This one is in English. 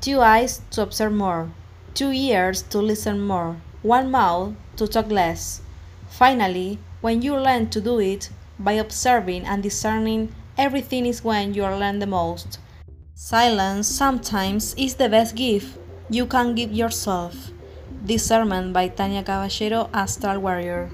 two eyes to observe more, two ears to listen more, one mouth to talk less. Finally, when you learn to do it, by observing and discerning, everything is when you learn the most. Silence sometimes is the best gift you can give yourself. Discernment by Tania Caballero, Astral Warrior.